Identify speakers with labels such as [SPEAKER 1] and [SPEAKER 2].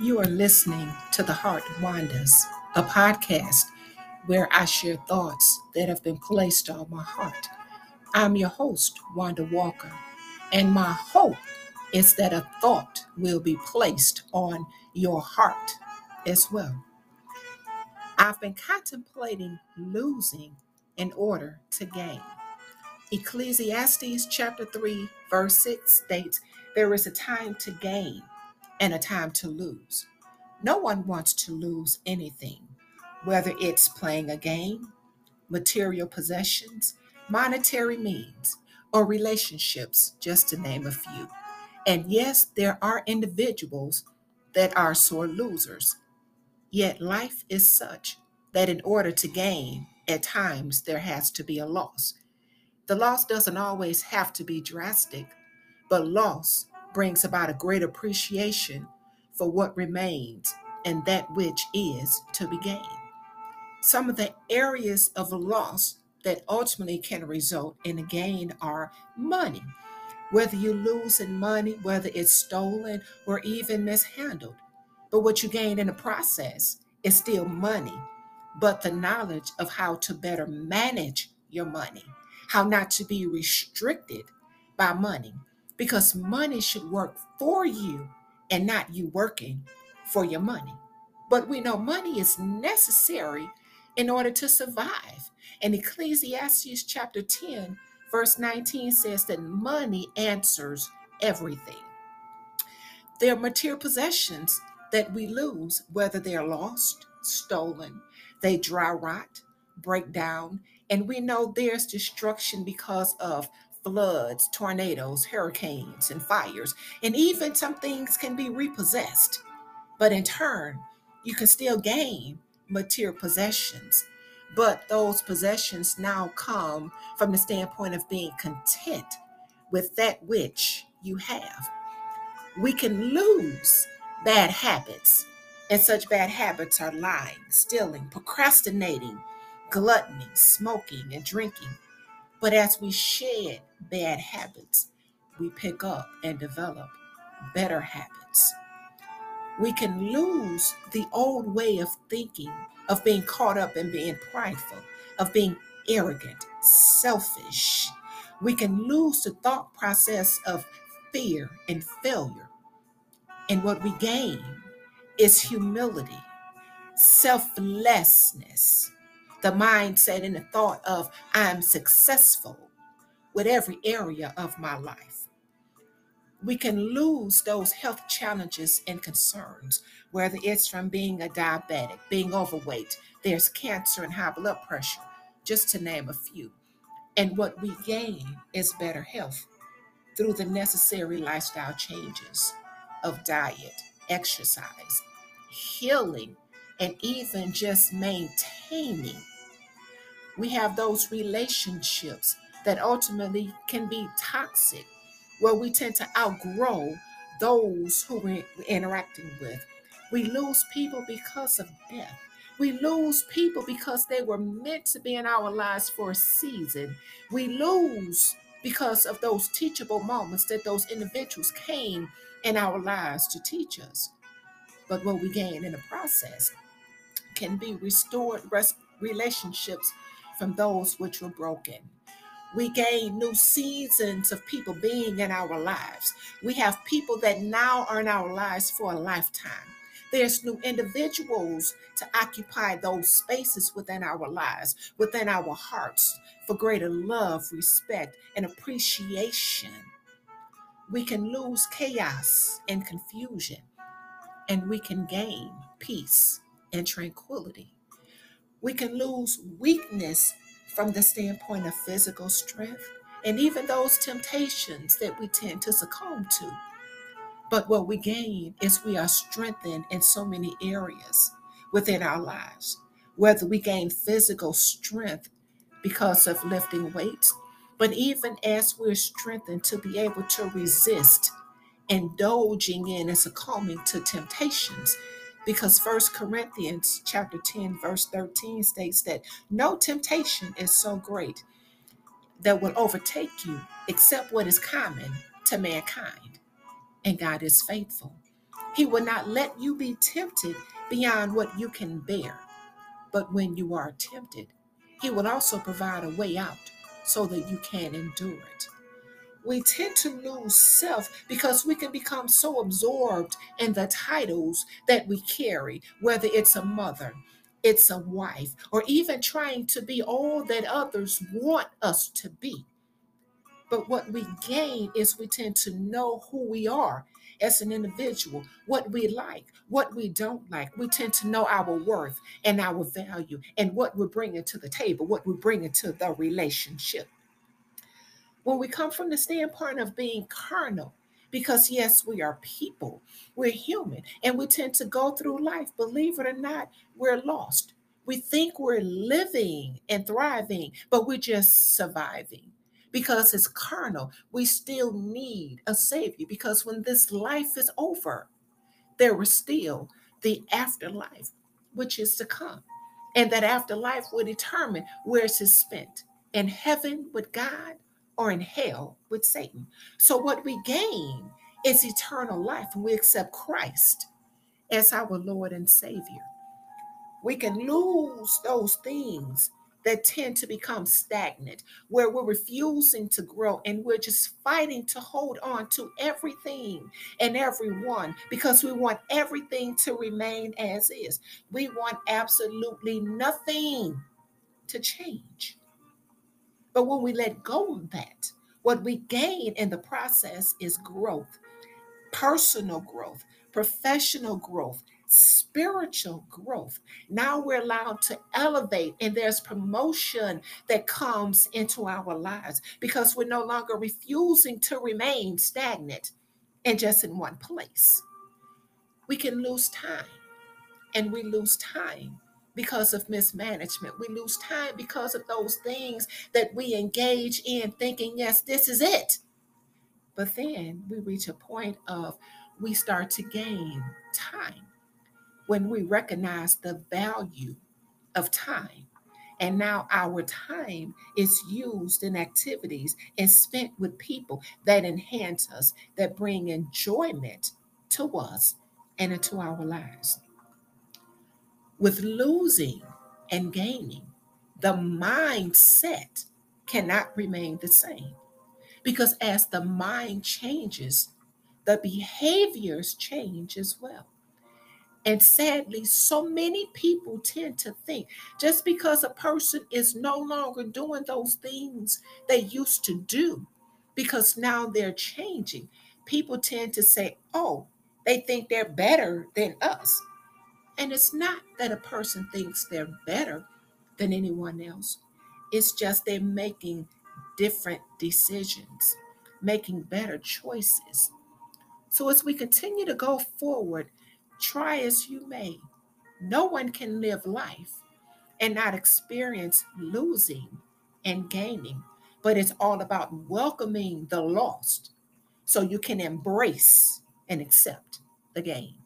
[SPEAKER 1] You are listening to The Heart Wanders, a podcast where I share thoughts that have been placed on my heart. I'm your host, Wanda Walker, and my hope is that a thought will be placed on your heart as well. I've been contemplating losing in order to gain. Ecclesiastes chapter 3, verse 6 states, There is a time to gain and a time to lose. No one wants to lose anything, whether it's playing a game, material possessions, monetary means, or relationships, just to name a few. And yes, there are individuals that are sore losers. Yet life is such that in order to gain, at times there has to be a loss. The loss doesn't always have to be drastic, but loss brings about a great appreciation for what remains and that which is to be gained. Some of the areas of loss that ultimately can result in a gain are money. Whether you lose in money, whether it's stolen or even mishandled. But what you gain in the process is still money, but the knowledge of how to better manage your money how not to be restricted by money because money should work for you and not you working for your money. But we know money is necessary in order to survive. And Ecclesiastes chapter 10, verse 19 says that money answers everything. There are material possessions that we lose, whether they're lost, stolen, they dry rot, break down, and we know there's destruction because of floods, tornadoes, hurricanes, and fires. And even some things can be repossessed. But in turn, you can still gain material possessions. But those possessions now come from the standpoint of being content with that which you have. We can lose bad habits, and such bad habits are lying, stealing, procrastinating, gluttony, smoking, and drinking. But as we shed bad habits, we pick up and develop better habits. We can lose the old way of thinking, of being caught up in being prideful, of being arrogant, selfish. We can lose the thought process of fear and failure. And what we gain is humility, selflessness, the mindset and the thought of I'm successful with every area of my life. We can lose those health challenges and concerns, whether it's from being a diabetic, being overweight, there's cancer and high blood pressure, just to name a few. And what we gain is better health through the necessary lifestyle changes of diet, exercise, healing, and even just maintaining we have those relationships that ultimately can be toxic, where we tend to outgrow those who we're interacting with. We lose people because of death. We lose people because they were meant to be in our lives for a season. We lose because of those teachable moments that those individuals came in our lives to teach us. But what we gain in the process can be restored relationships from those which were broken. We gain new seasons of people being in our lives. We have people that now are in our lives for a lifetime. There's new individuals to occupy those spaces within our lives, within our hearts, for greater love, respect, and appreciation. We can lose chaos and confusion, and we can gain peace and tranquility. We can lose weakness from the standpoint of physical strength and even those temptations that we tend to succumb to. But what we gain is we are strengthened in so many areas within our lives, whether we gain physical strength because of lifting weights, but even as we're strengthened to be able to resist indulging in and succumbing to temptations because First Corinthians chapter 10 verse 13 states that no temptation is so great that will overtake you except what is common to mankind and God is faithful He will not let you be tempted beyond what you can bear. But when you are tempted, He will also provide a way out so that you can endure it. We tend to lose self because we can become so absorbed in the titles that we carry, whether it's a mother, it's a wife, or even trying to be all that others want us to be. But what we gain is we tend to know who we are as an individual, what we like, what we don't like. We tend to know our worth and our value and what we're bringing to the table, what we're bringing to the relationship. When we come from the standpoint of being carnal, because yes, we are people, we're human, and we tend to go through life, believe it or not, we're lost. We think we're living and thriving, but we're just surviving because it's carnal. We still need a savior because when this life is over, there is still the afterlife, which is to come. And that afterlife will determine where it's spent in heaven with God or in hell with Satan. So, what we gain is eternal life when we accept Christ as our Lord and Savior. We can lose those things that tend to become stagnant, where we're refusing to grow and we're just fighting to hold on to everything and everyone because we want everything to remain as is. We want absolutely nothing to change. But when we let go of that, what we gain in the process is growth, personal growth, professional growth, spiritual growth. Now we're allowed to elevate, and there's promotion that comes into our lives because we're no longer refusing to remain stagnant and just in one place. We can lose time, and we lose time because of mismanagement. We lose time because of those things that we engage in thinking, yes, this is it. But then we reach a point of we start to gain time when we recognize the value of time. And now our time is used in activities and spent with people that enhance us, that bring enjoyment to us and into our lives. With losing and gaining, the mindset cannot remain the same. Because as the mind changes, the behaviors change as well. And sadly, so many people tend to think just because a person is no longer doing those things they used to do, because now they're changing, people tend to say, oh, they think they're better than us. And it's not that a person thinks they're better than anyone else, it's just they're making different decisions, making better choices. So as we continue to go forward, Try as you may, no one can live life and not experience losing and gaining, but it's all about welcoming the lost so you can embrace and accept the gain.